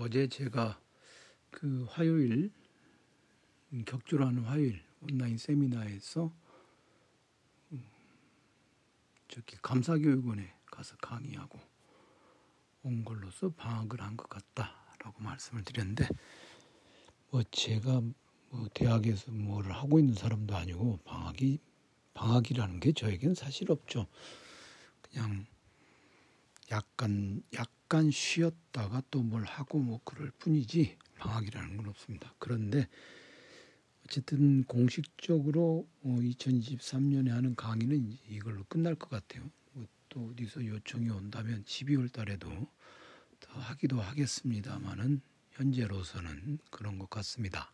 어제 제가 그 화요일 격주로 하는 화요일 온라인 세미나에서 음, 저기 감사교육원에 가서 강의하고 온 걸로서 방학을 한 것 같다라고 말씀을 드렸는데 뭐 제가 뭐 대학에서 뭐를 하고 있는 사람도 아니고 방학이 방학이라는 게 저에겐 사실 없죠. 그냥 약간 약 간 쉬었다가 또 뭘 하고 뭐 그럴 뿐이지 방학이라는 건 없습니다. 그런데 어쨌든 공식적으로 2023년에 어, 하는 강의는 이걸로 끝날 것 같아요. 뭐또 어디서 요청이 온다면 12월 달에도 더 하기도 하겠습니다만은 현재로서는 그런 것 같습니다.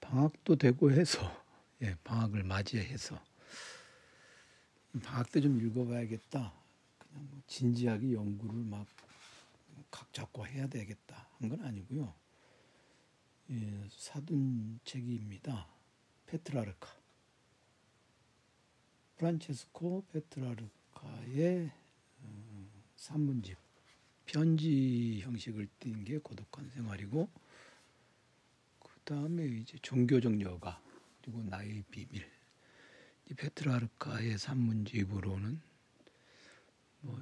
방학도 되고 해서 예, 방학을 맞이해서 방학 때 좀 읽어봐야겠다. 뭐 진지하게 연구를 막 각 잡고 해야 되겠다 한 건 아니고요. 예, 사둔 책입니다. 페트라르카. 프란체스코 페트라르카의 어, 산문집 편지 형식을 띈 게 고독한 생활이고 그 다음에 이제 종교적 여가 그리고 나의 비밀 이 페트라르카의 산문집으로는 뭐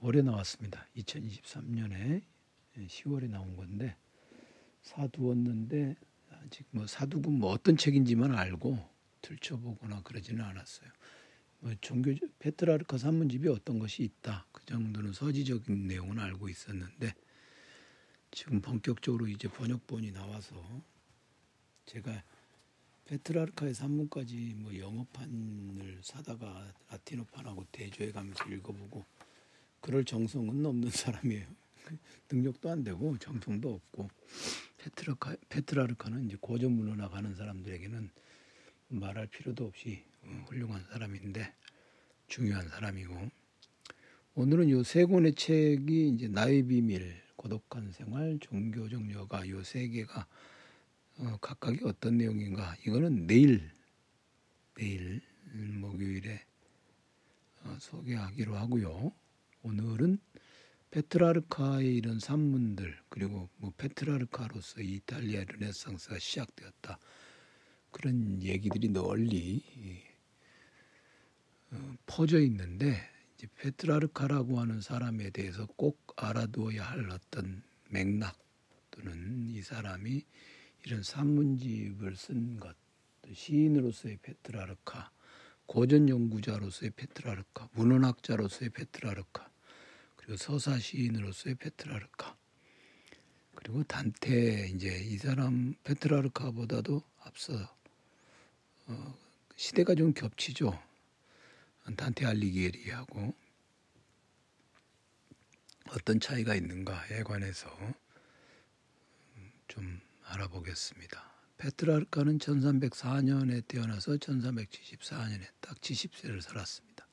올해 나왔습니다. 2023년에 10월에 나온 건데 사두었는데 아직 뭐 사두고 뭐 어떤 책인지만 알고 들춰보거나 그러지는 않았어요. 뭐 종교 페트라르카 산문집이 어떤 것이 있다 그 정도는 서지적인 내용은 알고 있었는데 지금 본격적으로 이제 번역본이 나와서 제가 페트라르카의 산문까지 뭐 영어판을 사다가 라틴어판하고 대조해 가면서 읽어보고 그럴 정성은 없는 사람이에요. 능력도 안 되고 정성도 없고 페트라카, 페트라르카는 이제 고전문화 나가는 사람들에게는 말할 필요도 없이 어, 훌륭한 사람인데 중요한 사람이고 오늘은 요 세 권의 책이 이제 나의 비밀, 고독한 생활, 종교적 여가 요 세 개가 어, 각각이 어떤 내용인가 이거는 내일 내일 목요일에 어, 소개하기로 하고요. 오늘은 페트라르카의 이런 산문들 그리고 뭐 페트라르카로서 이탈리아 르네상스가 시작되었다 그런 얘기들이 널리 어, 퍼져 있는데 이제 페트라르카라고 하는 사람에 대해서 꼭 알아두어야 할 어떤 맥락 또는 이 사람이 이런 산문집을 쓴 것, 시인으로서의 페트라르카, 고전 연구자로서의 페트라르카, 문헌학자로서의 페트라르카, 그리고 서사 시인으로서의 페트라르카 그리고 단테 이제 이 사람 페트라르카보다도 앞서 어, 시대가 좀 겹치죠. 단테 알리기에리하고 어떤 차이가 있는가에 관해서 좀 알아보겠습니다. 페트라르카는 1304년에 태어나서 1374년에 딱 70세를 살았습니다.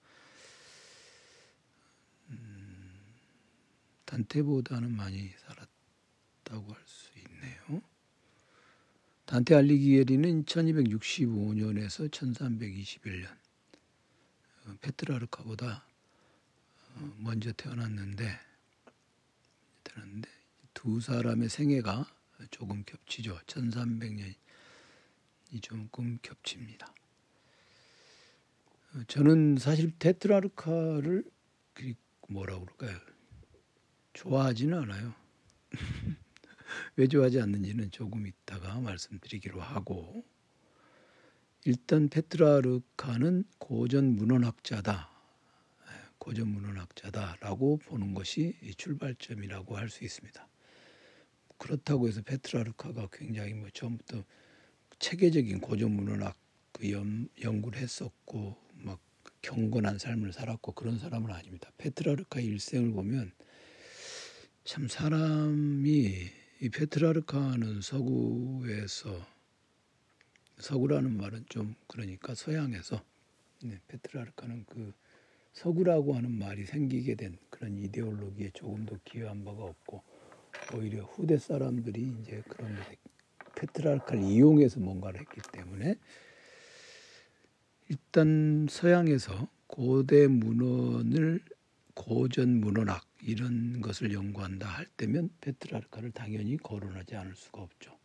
단테보다는 많이 살았다고 할 수 있네요. 단테 알리기에리는 1265년에서 1321년 어, 페트라르카보다 어, 먼저 태어났는데 태어났는데 두 사람의 생애가 조금 겹치죠. 1300년이 조금 겹칩니다. 어, 저는 사실 테트라르카를 뭐라고 그럴까요? 좋아하지는 않아요. 왜 좋아하지 않는지는 조금 있다가 말씀드리기로 하고 일단 페트라르카는 고전 문헌학자다. 고전 문헌학자다라고 보는 것이 출발점이라고 할 수 있습니다. 그렇다고 해서 페트라르카가 굉장히 뭐 처음부터 체계적인 고전 문헌학 그 연, 연구를 했었고 막 경건한 삶을 살았고 그런 사람은 아닙니다. 페트라르카 일생을 보면 참 사람이 이 페트라르카는 서구에서 서구라는 말은 좀 그러니까 서양에서 네, 페트라르카는 그 서구라고 하는 말이 생기게 된 그런 이데올로기에 조금 더 기여한 바가 없고 오히려 후대 사람들이 이제 그런 페트라르카를 이용해서 뭔가를 했기 때문에 일단 서양에서 고대 문헌을 고전 문헌학 이런 것을 연구한다 할 때면 페트라르카를 당연히 거론하지 않을 수가 없죠.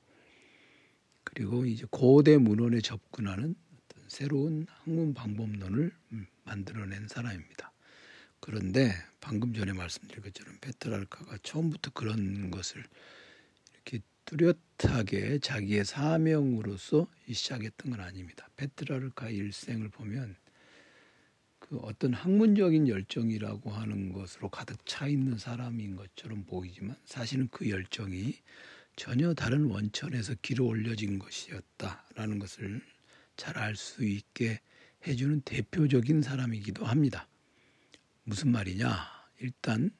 그리고 이제 고대 문헌에 접근하는 어떤 새로운 학문 방법론을 음, 만들어낸 사람입니다. 그런데 방금 전에 말씀드린 것처럼 페트라르카가 처음부터 그런 것을 이렇게 뚜렷하게 자기의 사명으로서 시작했던 건 아닙니다. 페트라르카 일생을 보면 그 어떤 학문적인 열정이라고 하는 것으로 가득 차 있는 사람인 것처럼 보이지만 사실은 그 열정이 전혀 다른 원천에서 길어 올려진 것이었다라는 것을 잘 알 수 있게 해주는 대표적인 사람이기도 합니다. 무슨 말이냐? 일단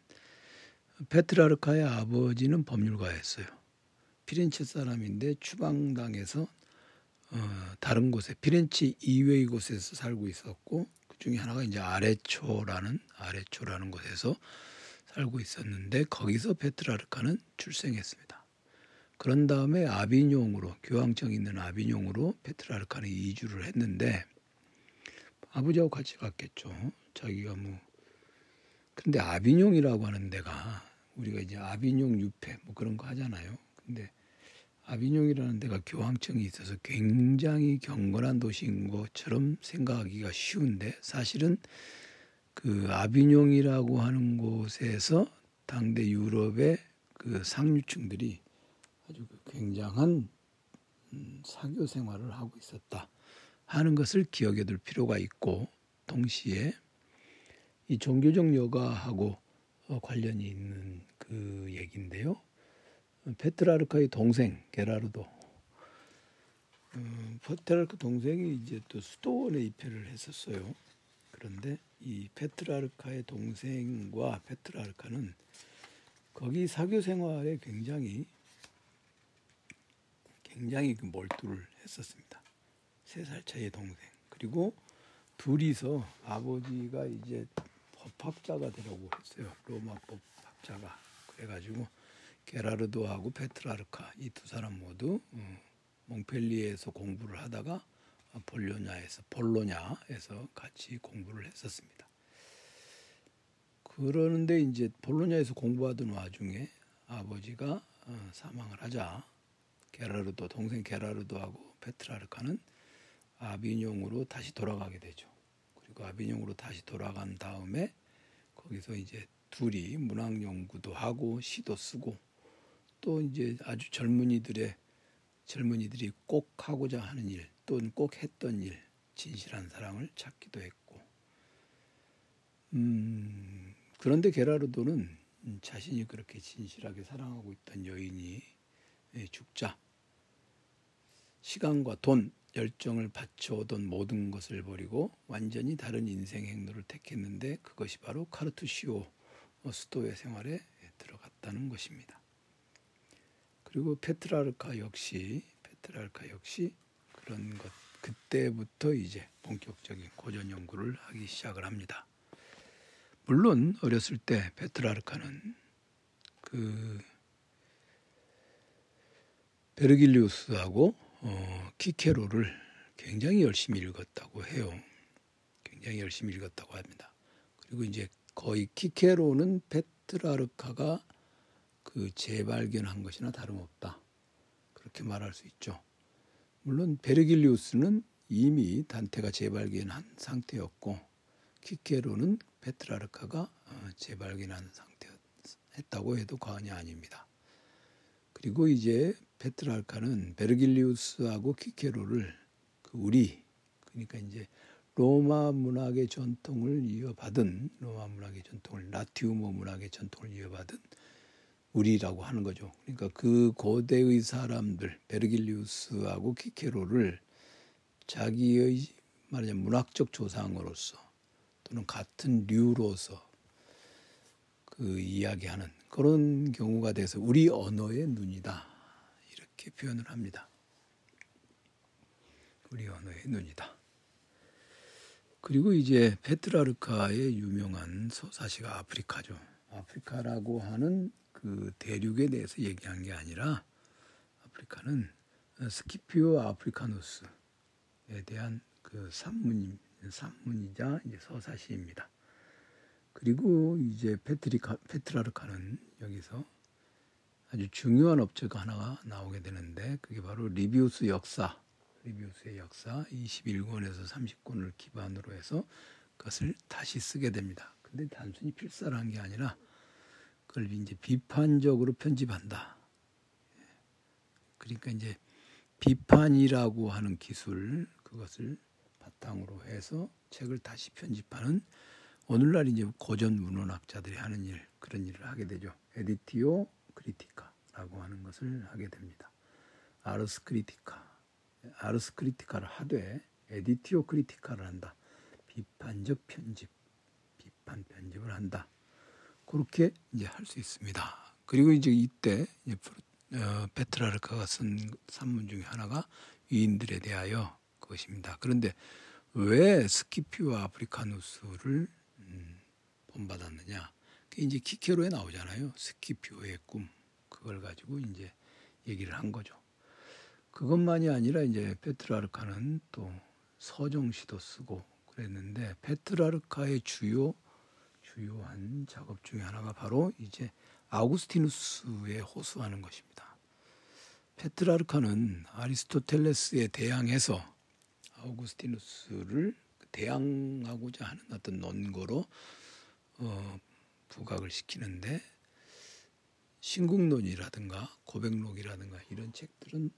페트라르카의 아버지는 법률가였어요. 피렌체 사람인데 추방당해서 어, 다른 곳에 피렌체 이외의 곳에서 살고 있었고 중에 하나가 이제 아레초라는 아레초라는 곳에서 살고 있었는데 거기서 페트라르카는 출생했습니다. 그런 다음에 아비뇽으로 교황청 있는 아비뇽으로 페트라르카는 이주를 했는데 아버지하고 같이 갔겠죠. 자기가 뭐 근데 아비뇽이라고 하는 데가 우리가 이제 아비뇽 유폐 뭐 그런 거 하잖아요. 근데 아비뇽이라는 데가 교황청이 있어서 굉장히 경건한 도시인 것처럼 생각하기가 쉬운데 사실은 그 아비뇽이라고 하는 곳에서 당대 유럽의 그 상류층들이 아주 그 굉장한 음, 사교 생활을 하고 있었다 하는 것을 기억해 둘 필요가 있고 동시에 이 종교적 여가하고 어, 관련이 있는 그 얘기인데요. 페트라르카의 동생 게라르도 음, 페트라르카 동생이 이제 또 수도원에 입회를 했었어요. 그런데 이 페트라르카의 동생과 페트라르카는 거기 사교 생활에 굉장히 굉장히 그 몰두를 했었습니다. 세 살 차이의 동생 그리고 둘이서 아버지가 이제 법학자가 되려고 했어요. 로마 법학자가 그래가지고 게라르도하고 페트라르카 이 두 사람 모두 어, 몽펠리에에서 공부를 하다가 볼로냐에서 볼로냐에서 같이 공부를 했었습니다. 그러는데 이제 볼로냐에서 공부하던 와중에 아버지가 어, 사망을 하자 게라르도 동생 게라르도하고 페트라르카는 아비뇽으로 다시 돌아가게 되죠. 그리고 아비뇽으로 다시 돌아간 다음에 거기서 이제 둘이 문학 연구도 하고 시도 쓰고 또 이제 아주 젊은이들의 젊은이들이 꼭 하고자 하는 일 또는 꼭 했던 일 진실한 사랑을 찾기도 했고. 음, 그런데 게라르도는 자신이 그렇게 진실하게 사랑하고 있던 여인이 예, 죽자. 시간과 돈 열정을 바쳐오던 모든 것을 버리고 완전히 다른 인생 행로를 택했는데 그것이 바로 카르투시오 스토의 생활에 들어갔다는 것입니다. 그리고 페트라르카 역시 페트라르카 역시 그런 것 그때부터 이제 본격적인 고전 연구를 하기 시작을 합니다. 물론 어렸을 때 페트라르카는 그 베르길리우스하고 어, 키케로를 굉장히 열심히 읽었다고 해요. 굉장히 열심히 읽었다고 합니다. 그리고 이제 거의 키케로는 페트라르카가 그 재발견한 것이나 다름없다. 그렇게 말할 수 있죠. 물론 베르길리우스는 이미 단테가 재발견한 상태였고 키케로는 페트라르카가 어, 재발견한 상태였다고 해도 과언이 아닙니다. 그리고 이제 페트라르카는 베르길리우스하고 키케로를 그 우리 그러니까 이제 로마 문학의 전통을 이어받은 로마 문학의 전통을 라티움 문학의 전통을 이어받은 우리라고 하는 거죠. 그러니까 그 고대의 사람들 베르길리우스하고 키케로를 자기의 말하자면 문학적 조상으로서 또는 같은 류로서 그 이야기하는 그런 경우가 돼서 우리 언어의 눈이다 이렇게 표현을 합니다. 우리 언어의 눈이다. 그리고 이제 페트라르카의 유명한 서사시가 아프리카죠. 아프리카라고 하는 그 대륙에 대해서 얘기한 게 아니라 아프리카는 스키피오 아프리카누스에 대한 그 산문 산문이자 이제 서사시입니다. 그리고 이제 페트리카, 페트라르카는 여기서 아주 중요한 업적 하나가 나오게 되는데 그게 바로 리비우스 역사, 리비우스의 역사 21권에서 30권을 기반으로 해서 그것을 다시 쓰게 됩니다. 근데 단순히 필사를 한 게 아니라 그걸 이제 비판적으로 편집한다. 그러니까 이제 비판이라고 하는 기술 그것을 바탕으로 해서 책을 다시 편집하는 오늘날 이제 고전 문헌학자들이 하는 일 그런 일을 하게 되죠. editio critica라고 하는 것을 하게 됩니다. ars critica, ars critica를 하되 editio critica를 한다. 비판적 편집, 비판 편집을 한다. 그렇게 이제 할 수 있습니다. 그리고 이제 이때 이제 어, 페트라르카가 쓴 산문 중에 하나가 위인들에 대하여 그것입니다. 그런데 왜 스키피와 아프리카누스를 음, 본받았느냐? 그게 이제 키케로에 나오잖아요. 스키피오의 꿈 그걸 가지고 이제 얘기를 한 거죠. 그것만이 아니라 이제 페트라르카는 또 서정시도 쓰고 그랬는데 페트라르카의 주요 주요한 작업 중에 하나가 바로 이제 아우구스티누스에 호소하는 것입니다. 페트라르카는 아리스토텔레스에 대항해서 아우구스티누스를 대항하고자 하는 어떤 논거로 어, 부각을 시키는데 신국론이라든가 고백록이라든가 이런 책들은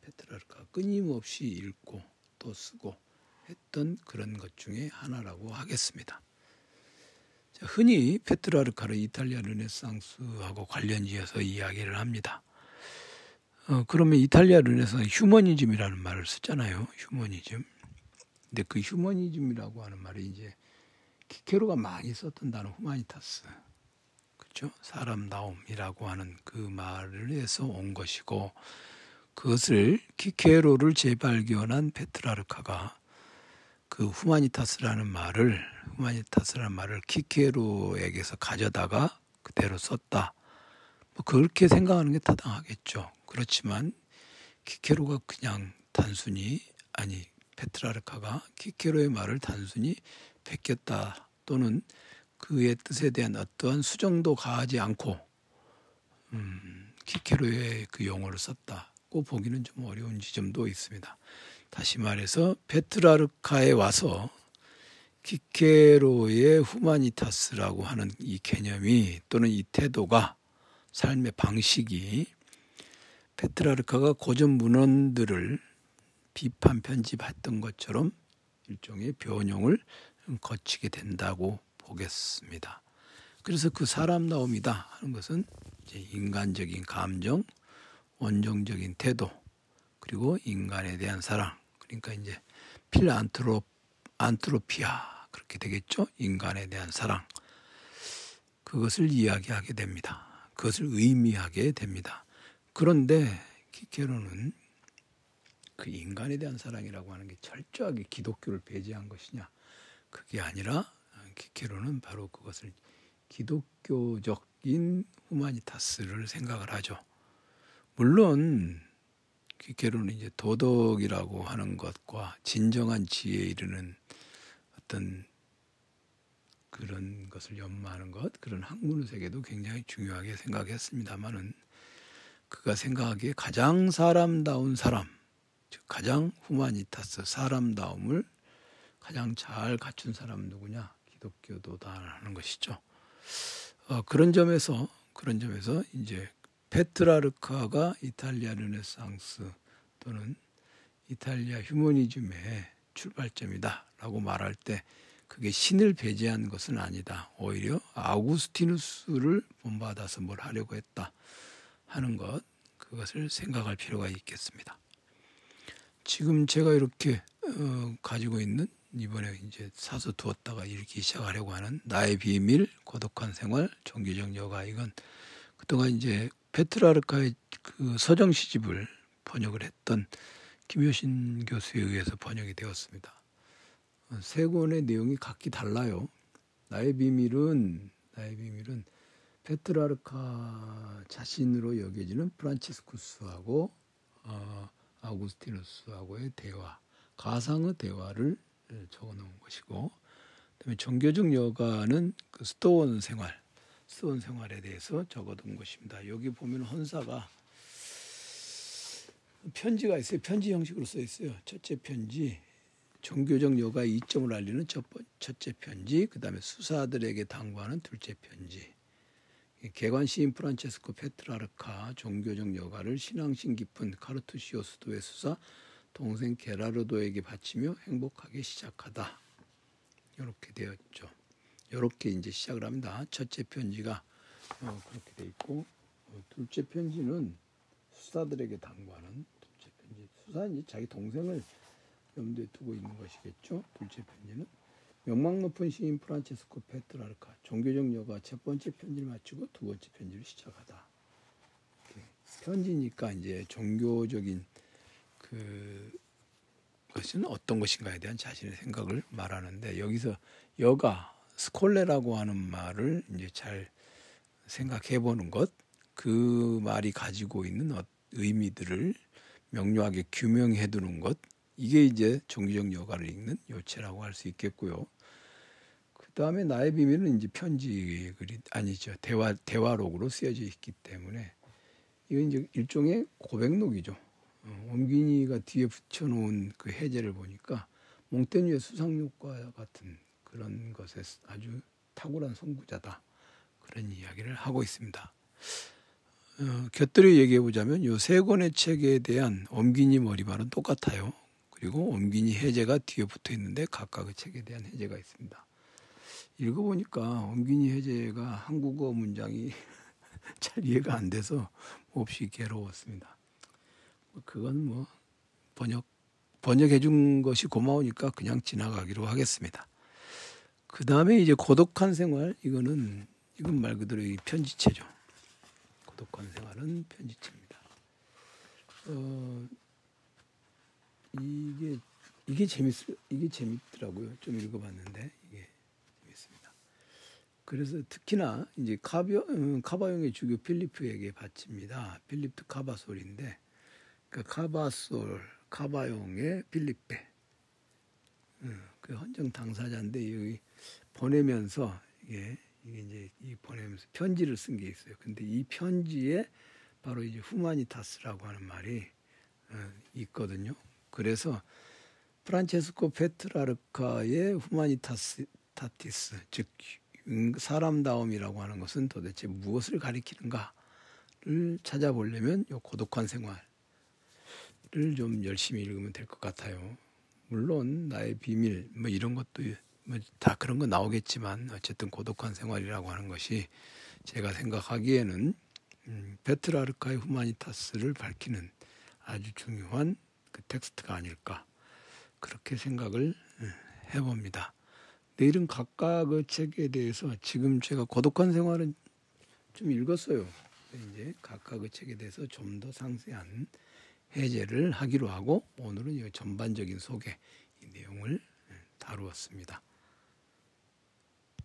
페트라르카 끊임없이 읽고 또 쓰고 했던 그런 것 중에 하나라고 하겠습니다. 자, 흔히 페트라르카를 이탈리아 르네상스하고 관련지어서 이야기를 합니다. 어, 그러면 이탈리아 르네상스 휴머니즘이라는 말을 쓰잖아요. 휴머니즘. 근데 그 휴머니즘이라고 하는 말이 이제 키케로가 많이 썼던 단어 후마니타스. 그렇죠? 사람다움이라고 하는 그 말을 해서 온 것이고 그것을 키케로를 재발견한 페트라르카가 그 후마니타스라는 말을 후마니타스라는 말을 키케로에게서 가져다가 그대로 썼다. 뭐 그렇게 생각하는 게 타당하겠죠. 그렇지만 키케로가 그냥 단순히 아니 페트라르카가 키케로의 말을 단순히 베꼈다 또는 그의 뜻에 대한 어떠한 수정도 가하지 않고 음, 키케로의 그 용어를 썼다고 보기는 좀 어려운 지점도 있습니다. 다시 말해서 페트라르카에 와서 키케로의 후마니타스라고 하는 이 개념이 또는 이 태도가 삶의 방식이 페트라르카가 고전 문헌들을 비판 편집했던 것처럼 일종의 변형을 거치게 된다고 보겠습니다. 그래서 그 사람다움이다 하는 것은 인간적인 감정, 원정적인 태도, 그리고 인간에 대한 사랑. 그러니까 이제 필안트로 안트로피아 그렇게 되겠죠. 인간에 대한 사랑. 그것을 이야기하게 됩니다. 그것을 의미하게 됩니다. 그런데 키케로는 그 인간에 대한 사랑이라고 하는 게 철저하게 기독교를 배제한 것이냐? 그게 아니라 키케로는 바로 그것을 기독교적인 후마니타스를 생각을 하죠. 물론 키케로는 이제 도덕이라고 하는 것과 진정한 지혜에 이르는 어떤 그런 것을 연마하는 것, 그런 학문의 세계도 굉장히 중요하게 생각했습니다만은 그가 생각하기에 가장 사람다운 사람, 즉 가장 후마니타스 사람다움을 가장 잘 갖춘 사람은 누구냐? 기독교도다라는 것이죠. 어, 그런 점에서 그런 점에서 이제 페트라르카가 이탈리아 르네상스 또는 이탈리아 휴머니즘의 출발점이다라고 말할 때 그게 신을 배제한 것은 아니다. 오히려 아우구스티누스를 본받아서 뭘 하려고 했다 하는 것 그것을 생각할 필요가 있겠습니다. 지금 제가 이렇게 어, 가지고 있는 이번에 이제 사서 두었다가 읽기 시작하려고 하는 나의 비밀 고독한 생활 종교적 여가 이건 그동안 이제 페트라르카의 그 서정 시집을 번역을 했던 김효신 교수에 의해서 번역이 되었습니다. 세 권의 내용이 각기 달라요. 나의 비밀은 나의 비밀은 페트라르카 자신으로 여겨지는 프란치스쿠스하고 어, 아우구스티누스하고의 대화, 가상의 대화를 적어놓은 것이고 그다음에 종교적 여가는 그 스토원 생활, 스토원 생활에 대해서 적어둔 것입니다. 여기 보면 헌사가 편지가 있어요. 편지 형식으로 써 있어요. 첫째 편지, 종교적 여가의 이점을 알리는 첫 번, 첫째 편지, 그 다음에 수사들에게 당부하는 둘째 편지. 개관 시인 프란체스코 페트라르카 종교적 여가를 신앙심 깊은 카르투시오 수도의 수사 동생 게라르도에게 바치며 행복하게 시작하다. 이렇게 되었죠. 이렇게 이제 시작을 합니다. 첫째 편지가 어, 그렇게 돼 있고 어, 둘째 편지는 수사들에게 당부하는 둘째 편지. 수사는 이제 자기 동생을 염두에 두고 있는 것이겠죠. 둘째 편지는 명망 높은 시인 프란체스코 페트라르카 종교적 여가 첫 번째 편지를 마치고 두 번째 편지를 시작하다. 편지니까 이제 종교적인 그 것은 어떤 것인가에 대한 자신의 생각을 말하는데 여기서 여가 스콜레라고 하는 말을 이제 잘 생각해 보는 것, 그 말이 가지고 있는 어, 의미들을 명료하게 규명해 두는 것, 이게 이제 종교적 여가를 읽는 요체라고 할 수 있겠고요. 그 다음에 나의 비밀은 이제 편지 글이 아니죠. 대화, 대화록으로 쓰여져 있기 때문에 이건 이제 일종의 고백록이죠. 어, 엄균이가 뒤에 붙여놓은 그 해제를 보니까 몽테뉴의 수상욕과 같은 그런 것에 아주 탁월한 선구자다. 그런 이야기를 하고 있습니다. 어, 곁들여 얘기해 보자면 요 세 권의 책에 대한 엄기니 머리말은 똑같아요. 그리고 엄기니 해제가 뒤에 붙어 있는데 각각의 책에 대한 해제가 있습니다. 읽어보니까 엄기니 해제가 한국어 문장이 잘 이해가 안 돼서 몹시 괴로웠습니다. 뭐 그건 뭐 번역 번역해 준 것이 고마우니까 그냥 지나가기로 하겠습니다. 그 다음에 이제 고독한 생활 이거는 이건 말 그대로 이 편지체죠. 고독한 생활은 편지체입니다. 어, 이게 이게 재밌 이게 재밌더라고요. 좀 읽어봤는데 이게 재밌습니다. 그래서 특히나 이제 카비오, 음, 카바용의 주교 필리프에게 바칩니다. 필리프 카바솔인데 그 카바솔 카바용의 필리페 음, 그 헌정 당사자인데 여기 보내면서 이게 이게 이제 이 보내면서 편지를 쓴 게 있어요. 근데 이 편지에 바로 이제 humanitas라고 하는 말이 어, 있거든요. 그래서 프란체스코 페트라르카의 humanitas tatis 즉 사람다움이라고 하는 것은 도대체 무엇을 가리키는가를 찾아보려면 요 고독한 생활을 좀 열심히 읽으면 될 것 같아요. 물론 나의 비밀 뭐 이런 것도 뭐 다 그런 거 나오겠지만 어쨌든 고독한 생활이라고 하는 것이 제가 생각하기에는 음, 페트라르카의 humanitas를 밝히는 아주 중요한 그 텍스트가 아닐까 그렇게 생각을 음, 해봅니다. 내일은 각각의 책에 대해서 지금 제가 고독한 생활은 좀 읽었어요. 이제 각각의 책에 대해서 좀 더 상세한 해제를 하기로 하고 오늘은 이 전반적인 소개 이 내용을 음, 다루었습니다.